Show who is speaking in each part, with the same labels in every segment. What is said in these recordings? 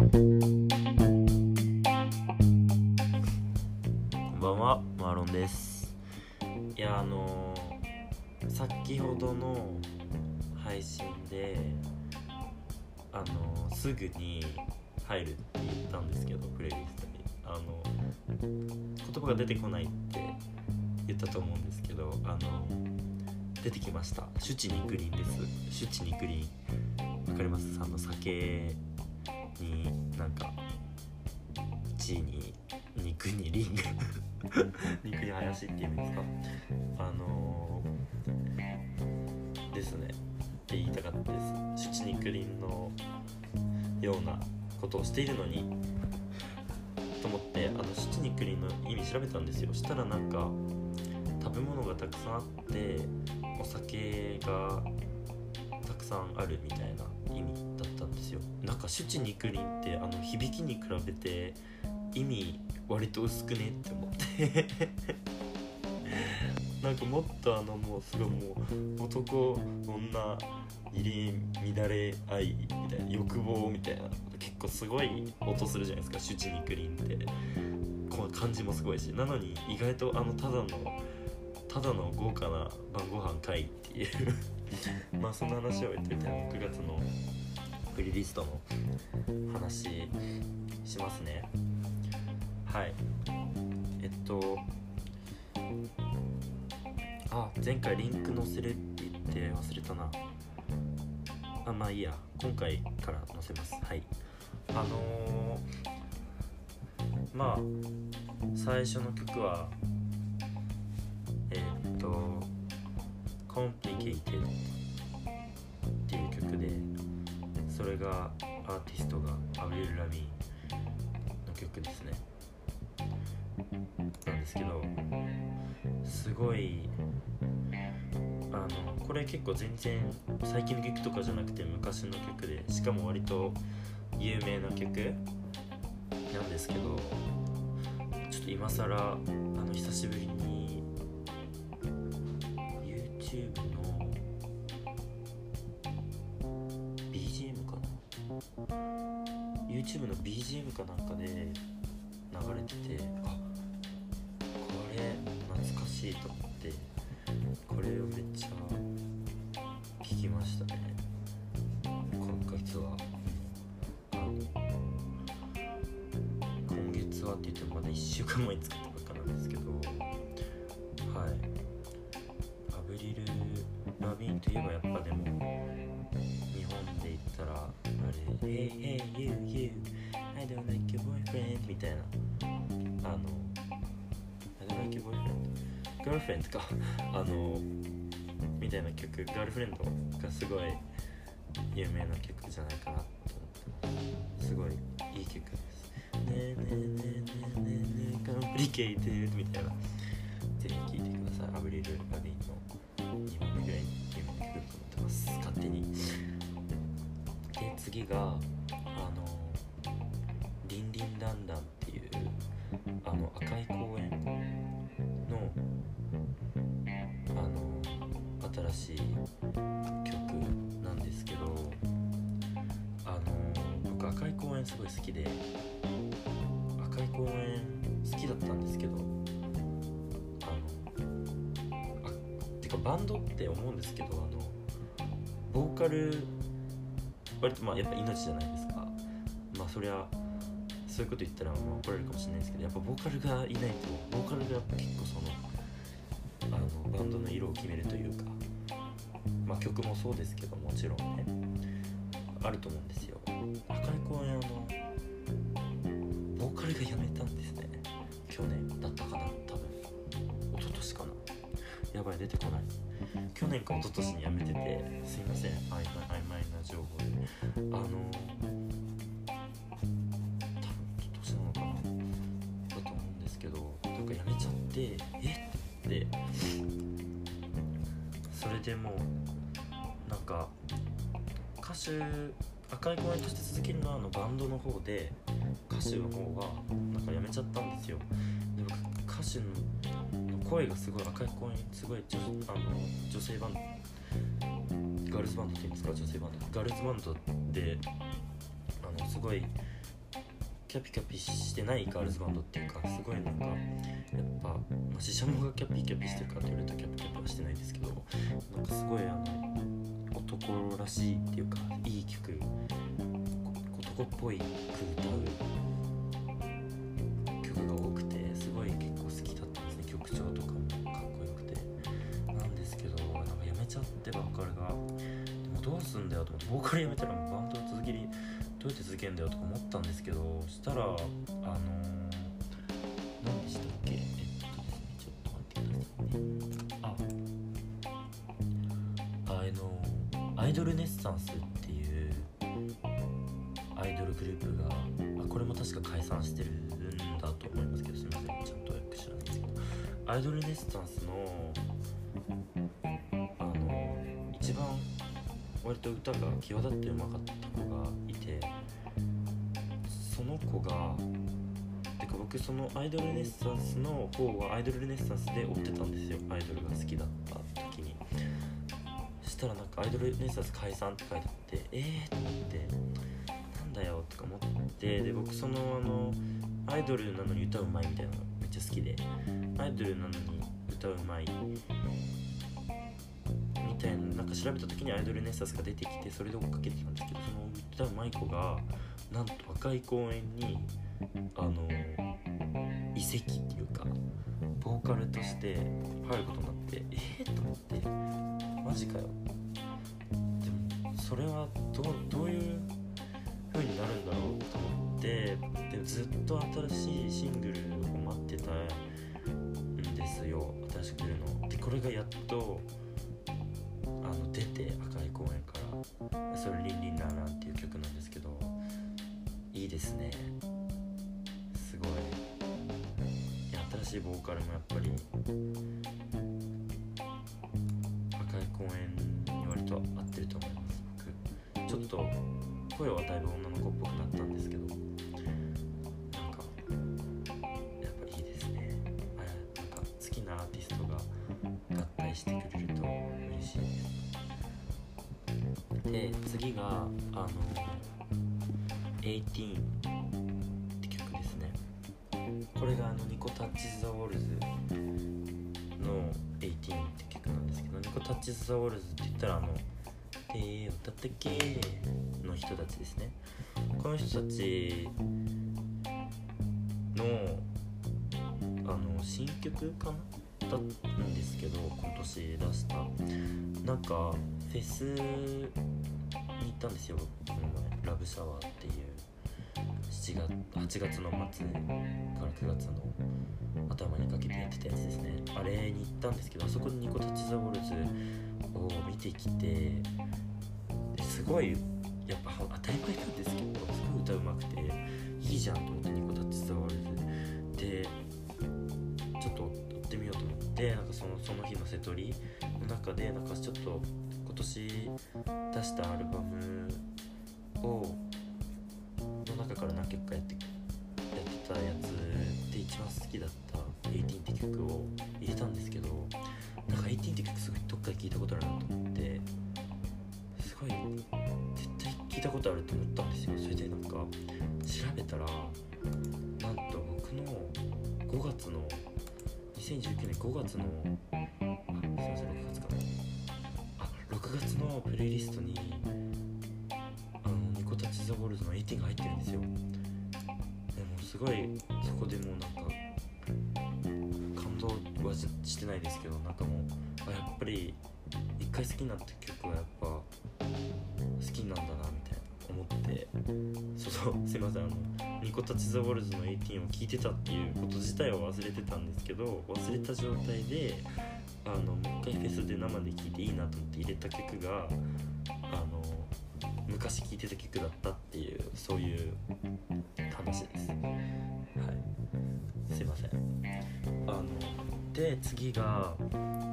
Speaker 1: こんばんはマーロンです。いやあのー先ほどの配信であのーすぐに入るって言ったんですけどプレイリストに。あの言葉が出てこないって言ったと思うんですけどあの出てきました。シュチニクリンです。シュチニクリン。わかります？あの酒になんか地に肉にリング。肉に林っていう意味ですか？あのーですね。って言いたかったです。シュチニクリンのようなことをしているのに。と思ってあのシュチニクリンの意味調べたんですよ。したらなんか食べ物がたくさんあってお酒がたくさんあるみたいな意味。ですよ。なんかシュチニクリンってあの響きに比べて意味割と薄くねって思って。なんかもっとあのもうすごいもう男女入り乱れ愛みたいな欲望みたいな結構すごい音するじゃないですかシュチニクリンって。この感じもすごいし。なのに意外とあのただのただの豪華な晩ご飯会っていう。まあその話を置いといてあの9月のプレイリストの話しますね。はい。えっとあ前回リンク載せるって言って忘れたな。あまあいいや。今回から載せます。はい。あのー、まあ最初の曲はえーっと「Complicated」れがアーティストがアブリル・ラビーンの曲ですね。なんですけどすごいあのこれ結構全然最近の曲とかじゃなくて昔の曲でしかも割と有名な曲なんですけどちょっと今更あの久しぶりに YouTube の YouTube の BGM かなんかで流れててあこれ懐かしいと思ってこれをめっちゃ聞きましたね。今月は。あの今月はって言ってもまだ1週間前に作ったばっかなんですけどはい。アブリル・ラビーンといえばやっぱでもルフレンドか。あのみたいな曲。ガールフレンドがすごい有名な曲じゃないかなと思って。すごいいい曲です。ねえねえねえねえねえねえ Complicated みたいなぜひ聴いてくださいアヴリル・ラヴィーンの2番目ぐらいに有名な曲だと思ってます勝手にで次があの「リンリンランラン」新しい曲なんですけどあの僕赤い公園すごい好きで赤い公園好きだったんですけどあのあてかバンドって思うんですけどあのボーカル割とまあやっぱ命じゃないですか。まあそりゃそういうこと言ったらまあ怒られるかもしれないですけどやっぱボーカルがいないとボーカルがやっぱ結構そのあのバンドの色を決めるというかまあ曲もそうですけどもちろんねあると思うんですよ。赤い公園あのボーカルが辞めたんですね。去年だったかな多分。一昨年かな。やばい出てこない。去年か一昨年に辞めててすいません曖昧曖昧な情報で。あの多分一昨年なのかな。だと思うんですけどなんか辞めちゃってえって思って。それでもうか歌手赤い公園として続けるのはあのバンドの方で歌手の方がなんか辞めちゃったんですよ。で僕歌手の声がすごい赤い公園すごい女あの女性バンドガールズバンドっていうんですか？女性バンド。ガールズバンドであのすごいキャピキャピしてないガールズバンドっていうかすごいなんかやっぱ、まあ、シシャモがキャピキャピしてるかって言われるとキャピキャピはしてないですけどなんかすごいあのしいっていうかいい曲男っぽい曲歌う曲が多くてすごい結構好きだったんですね曲調とかも。かっこよくて。なんですけどなんかやめちゃってボーカルがでもどうすんだよと思ってボーカルやめたらバンド続きにどうやって続けんだよとか思ったんですけどそしたらあのー、何でしたっけ？イドルネッサンスっていうアイドルグループがあこれも確か解散してるんだと思いますけどすみませんちゃんとよく知らないんですけどアイドルネッサンスのあの一番割と歌が際立ってうまかった子がいてその子がてか僕そのアイドルレネッサンスの方はアイドルレネッサンスで追ってたんですよアイドルが好きだった。アイドルレネッサンス解散って書いてあってえーと思ってなんだよとか思ってで僕そのあのアイドルなのに歌うまいみたいなのめっちゃ好きでアイドルなのに歌うまいみたいななんか調べた時にアイドルネッサスが出てきてそれで追っかけてきたんですけどその歌うまい子がなんと赤い公園にあの遺跡っていうかボーカルとして入ることになってええー、と思ってマジかよ。それはどうどういう風になるんだろうと思ってでずっと新しいシングルを待ってたんですよ新しく出るの。でこれがやっとあの出て赤い公園から。それ「リンリンランラン」っていう曲なんですけどいいですね。すごい。い新しいボーカルもやっぱり赤い公園に割と合ってると思います。ちょっと声はだいぶ女の子っぽくなったんですけどなんかやっぱりいいですねあなんか好きなアーティストが合体してくれると嬉しいです。で次があの「18」って曲ですね。これがあのニコタッチ・ザ・ウォールズの「18」って曲なんですけどニコタッチ・ザ・ウォールズって言ったらあの「歌ったっけ?」の人たちですね。この人たちのあの新曲かな？だったんですけど今年出した。なんかフェスに行ったんですよこの前。ラブシャワーっていう。7月8月の末から9月の頭にかけてやってたやつですね。あれに行ったんですけどあそこにニコタッチ・ザ・ウォルズを見てきてごいやっぱ当たり前なんですけどすごい歌うまくていいじゃんと思ってニコタッチ・ザ・ワールズでちょっと追ってみようと思ってなんかそのその日の瀬取りの中でなんかちょっと今年出したアルバムをの中から何曲かやってやってたやつで一番好きだった「18」って曲を入れたんですけどなんか「18」って曲すごいどっかで聞いたことあるなと思ってすごいたことあると思ったんですよ。それでなんか調べたらなんと僕の5月の2019年5月のあすいません6月かな。あ6月のプレイリストにあのニコタチ・ザ・ボールズの18が入ってるんですよ。でもすごいそこでもうなんか感動はしてないですけどなんかもうあやっぱり一回好きになった曲はやっぱ好きなんだなってそうそう すいませんあのニコタチ・ザ・ウォルズの18を聴いてたっていうこと自体は忘れてたんですけど忘れた状態であのもう一回フェスで生で聴いていいなと思って入れた曲があの昔聴いてた曲だったっていうそういう話です。はい。すいません。あので次が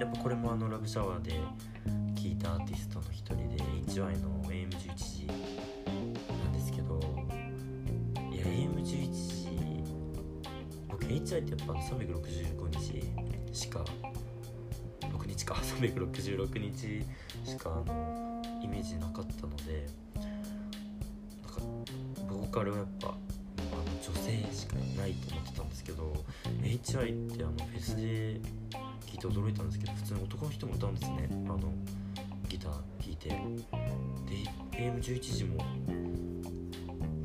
Speaker 1: やっぱこれもあのラブシャワーで聴いたアーティストの一人で HY の僕 HY ってやっぱ365日しか6日か。366日しかあのイメージなかったのでなんかボーカルはやっぱあの性しかないと思ってたんですけど HI ってあのフェスで聞いて驚いたんですけど普通に男の人も歌うんですね。あのギター弾いて。で AM11 時も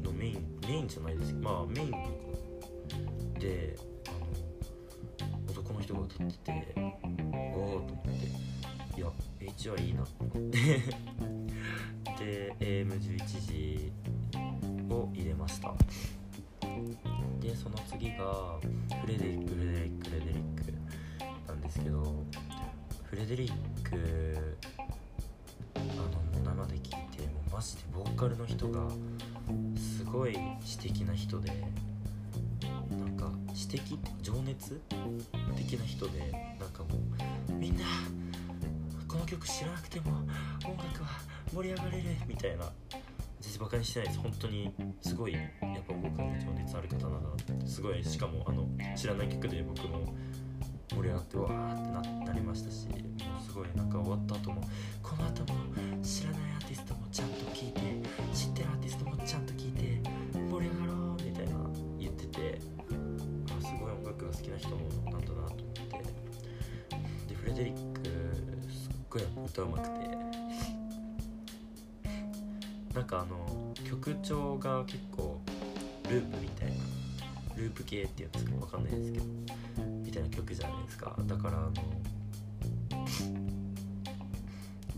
Speaker 1: のメインメインじゃないです。けどまあメインで人が歌って。ておおと思って。いや HI いいなと思って。で AM11 時を入れました。でその次がフレデリックフレデリックフレデリックなんですけどフレデリックあの生で聴いてもうマジでボーカルの人がすごい詩的な人でなんか詩的情熱？的な人でなんかもうみんなこの曲知らなくても音楽は盛り上がれるみたいな全然バカにしてないです。本当にすごいやっぱ僕は情熱ある方だなってすごいしかもあの知らない曲で僕も盛り上がってわーってななりましたしもうすごいなんか終わった後もこの後も知らないアーティストもちゃんと聴いて知ってるアーティストもちゃんと聴いて盛り上がろうみたいな言っててすごい音楽が好きな人なんだなと思って。でフレデリックすっごい歌うまくて。なんかあの曲調が結構ループみたいな。ループ系っていうんですかわかんないですけど。みたいな曲じゃないですか。だからあの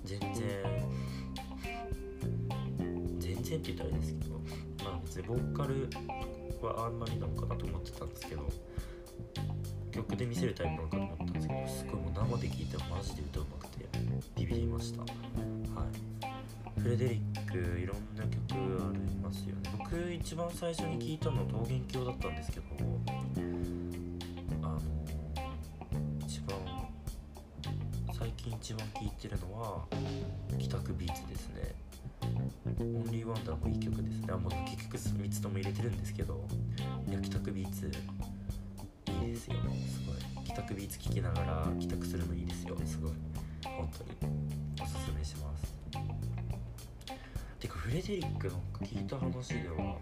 Speaker 1: 全然全然って言ったらあれですけど。まあ別にボーカルはあんまりなのかなと思ってたんですけど。曲で見せるタイプなのかと思ったんですけどすごいもう生で聴いてもマジで歌うまくてビビりました。はい。フレデリックいろんな曲ありますよね。僕一番最初に聴いたのは桃源郷だったんですけどあの一番最近一番聴いてるのは帰宅ビーツですね。オンリーワンダーもいい曲ですね。あもう結局3つとも入れてるんですけどいや帰宅ビーツですよ。すごい。帰宅ビーツ聴きながら帰宅するのいいですよ。すごい。本当におすすめします。てかフレデリックなんか聞いた話では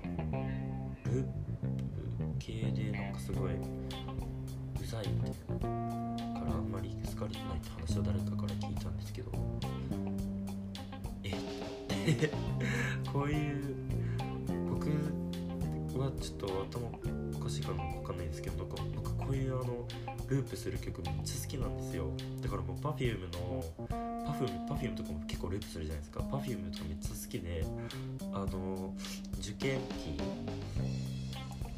Speaker 1: ループ系でなんかすごいうざいみたいなからあんまり好かれてないって話を誰かから聞いたんですけど。え こういう僕はちょっと頭しいかなわかんないですけどなんか僕こういうあのループする曲めっちゃ好きなんですよ。だからもう Perfume の Perfume とかも結構ループするじゃないですか。Perfume とかめっちゃ好きであの受験期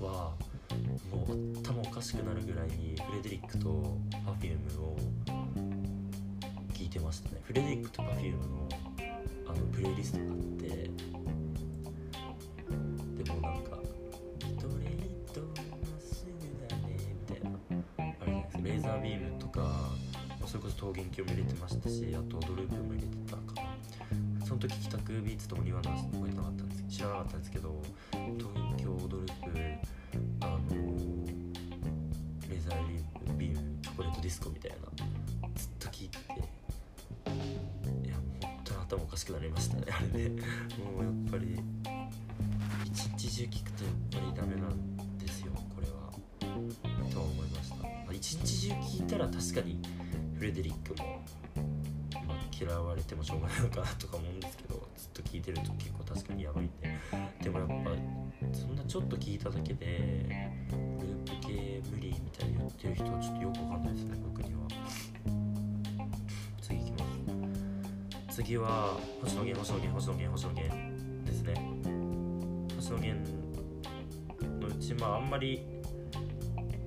Speaker 1: はもう頭おかしくなるぐらいにフレデリックと Perfume を聴いてましたね。フレデリックと Perfume のあのプレイリストがあってまあそれこそ桃源郷も入れてましたしあとドループも入れてたかな。その時帰宅ビーツとも言わな覚えてなかったんです知らなかったんですけど桃源郷ドループあのレザーザービームチョコレートディスコみたいなずっと聴いてていや本当に頭おかしくなりましたねあれでもうやっぱり一日中聴くとやっぱりダメなんですよこれは。とは思いました、まあ、一日中聴いたら確かにレデリックも、まあ、嫌われてもしょうがないのかなとか思うんですけどずっと聴いてると結構確かにやばいんで。でもやっぱそんなちょっと聞いただけでループ系無理みたいに言ってる人はちょっとよくわかんないですね僕には。次いきます。次は星野源星野源星野源星野源ですね。星野源のうちまああんまり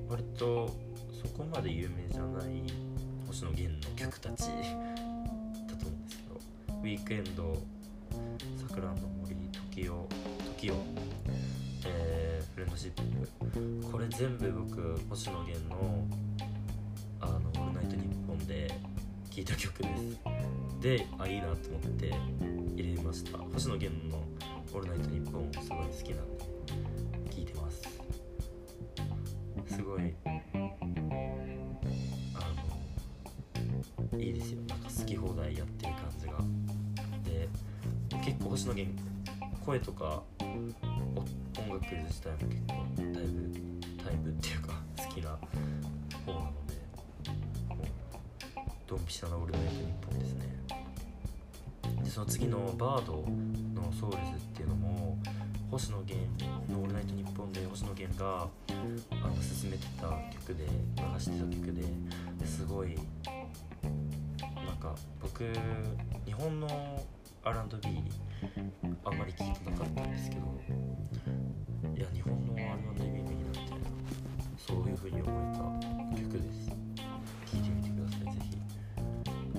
Speaker 1: 割とそこまで有名じゃない星野源の曲たちだと思うんですけどウィークエンド桜の森時を時をえーフレンドシップこれ全部僕星野源の「あのオールナイトニッポン」で聴いた曲です。であいいなと思って入れました。星野源の「オールナイトニッポン」すごい好きなんで。いいですよ。なんか好き放題やってる感じが。で結構星野源声とか音楽自体も結構だいぶタイプっていうか好きな方なのでドンピシャな「オールナイトニッポン」ですね。でその次の「バードのソウルズ」っていうのも星野源の「オールナイトニッポン」で星野源があの進めてた曲で流してた曲ですごい僕日本の R&B あんまり聞いてなかったんですけどいや日本の R&B もいいなみたいなそういう風に思えた曲です。聴いてみてくださいぜひ。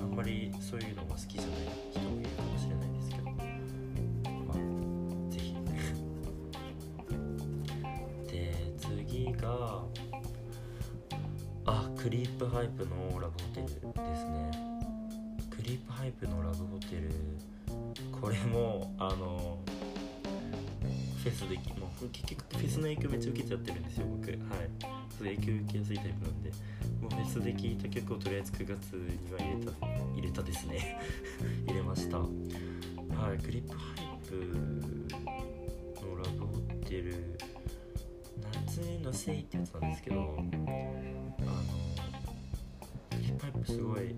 Speaker 1: あんまりそういうのが好きじゃない人もいるかもしれないですけどまあぜひ。で次があクリープハイプのラブホテルですね。ハイプのラブホテル。これもあのフェスできもう結局フェスの影響めっちゃ受けちゃってるんですよ僕。はい。そう影響受けやすいタイプなんで。もうフェスで聴いた曲をとりあえず9月には入れた入れたですね。入れました。はい。クリープハイプのラブホテル。夏のせいってやつなんですけどあのクリップハイプすごい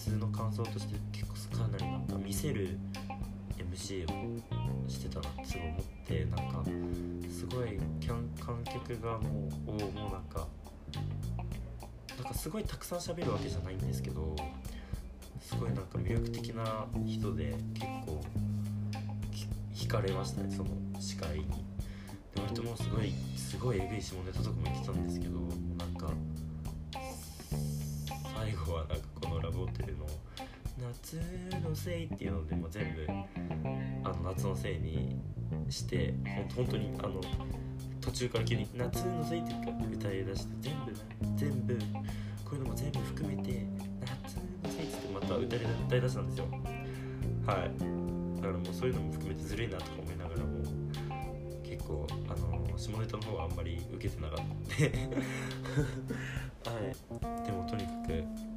Speaker 1: スの感想として結構かなりなんか見せる MC をしてたなってすごい思ってなんかすごい観客がもうおもうなんかなんかすごいたくさん喋るわけじゃないんですけどすごいなんか魅力的な人で結構惹かれましたねその司会に。で割ともすごいすごいえぐい下ネタとかも言ってたんですけどなんか最後はなんかラブホテルの「夏のせい」っていうのでもう全部あの夏のせいにしてほん本当にあの途中から急に「夏のせい」って歌い出して全部全部こういうのも全部含めて「夏のせい」っつってまた歌い歌い出したんですよ。はい。だからもうそういうのも含めてずるいなとか思いながらも結構あの下ネタの方はあんまり受けてなかったんで。はい。でもとにかく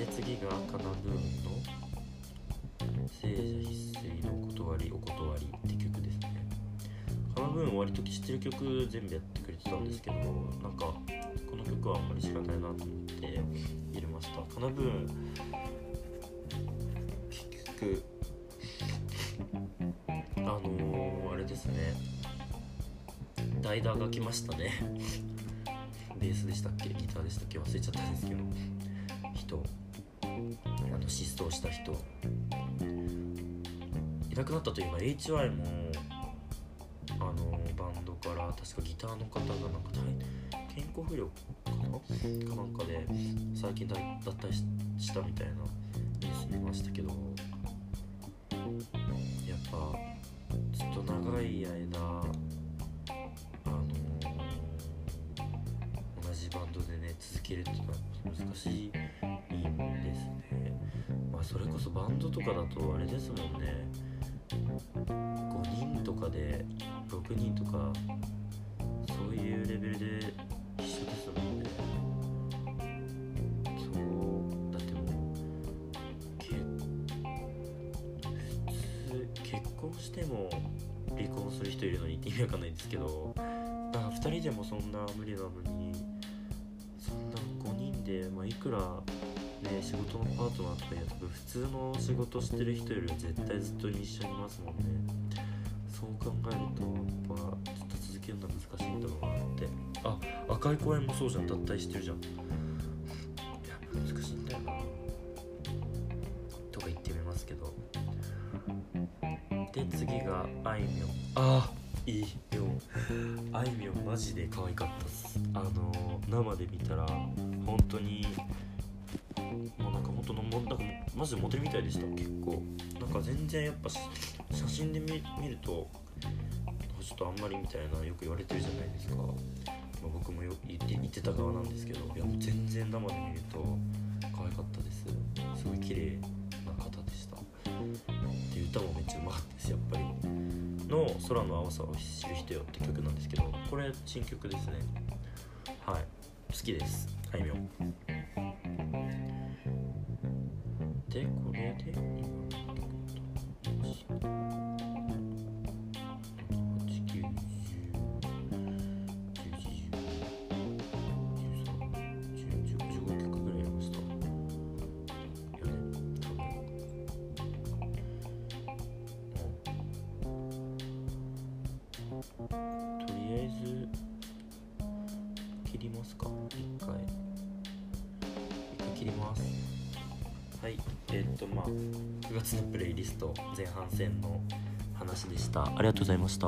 Speaker 1: で次がカナブーンの「聖者必須のお断りお断り」って曲ですね。カナブーン割と知ってる曲全部やってくれてたんですけどなんかこの曲はあんまり知らないなと思って入れました。カナブーン結局あのー、あれですね。代打が来ましたね。ベースでしたっけ？ギターでしたっけ？忘れちゃったんですけど。人。失踪した人。いなくなったといえば HY もあのバンドから確かギターの方がなんか大健康不良かな？かなんかで最近脱退したみたいなニュース見ましたけど。やっぱずっと長い間あの同じバンドでね続けるっていうのは難しいですね。あそれこそバンドとかだとあれですもんね。5人とかで6人とかそういうレベルで一緒ですもんね。そうだってもうけ普通結婚しても離婚する人いるのにって意味わかんないんですけどなんか2人でもそんな無理なのにそんな5人で、まあ、いくらね仕事のパートナーとかや多分普通の仕事してる人よりは絶対ずっと一緒にいますもんね。そう考えるとやっぱずっと続けるのは難しいんだろうなって。あ赤い公園もそうじゃん。脱退してるじゃん。いや難しいんだよな。とか言ってみますけど。で次があいみょん。あいいよ。あいみょんマジで可愛かったっす。あの生で見たら本当にもうなんか本当のもなんかマジでモテみたいでした。結構。なんか全然やっぱ写真で見るとちょっとあんまりみたいなよく言われてるじゃないですか、まあ、僕もよ言って言ってた側なんですけどいやもう全然生で見ると可愛かったです。すごい綺麗な方でした。で歌もめっちゃうまかったですやっぱり。の「空の青さを知る人よ」って曲なんですけどこれ新曲ですね。はい。好きです。あいみょん。りますか？一回。一回切ります。はい。えーっとまあ9月のプレイリスト前半戦の話でした。ありがとうございました。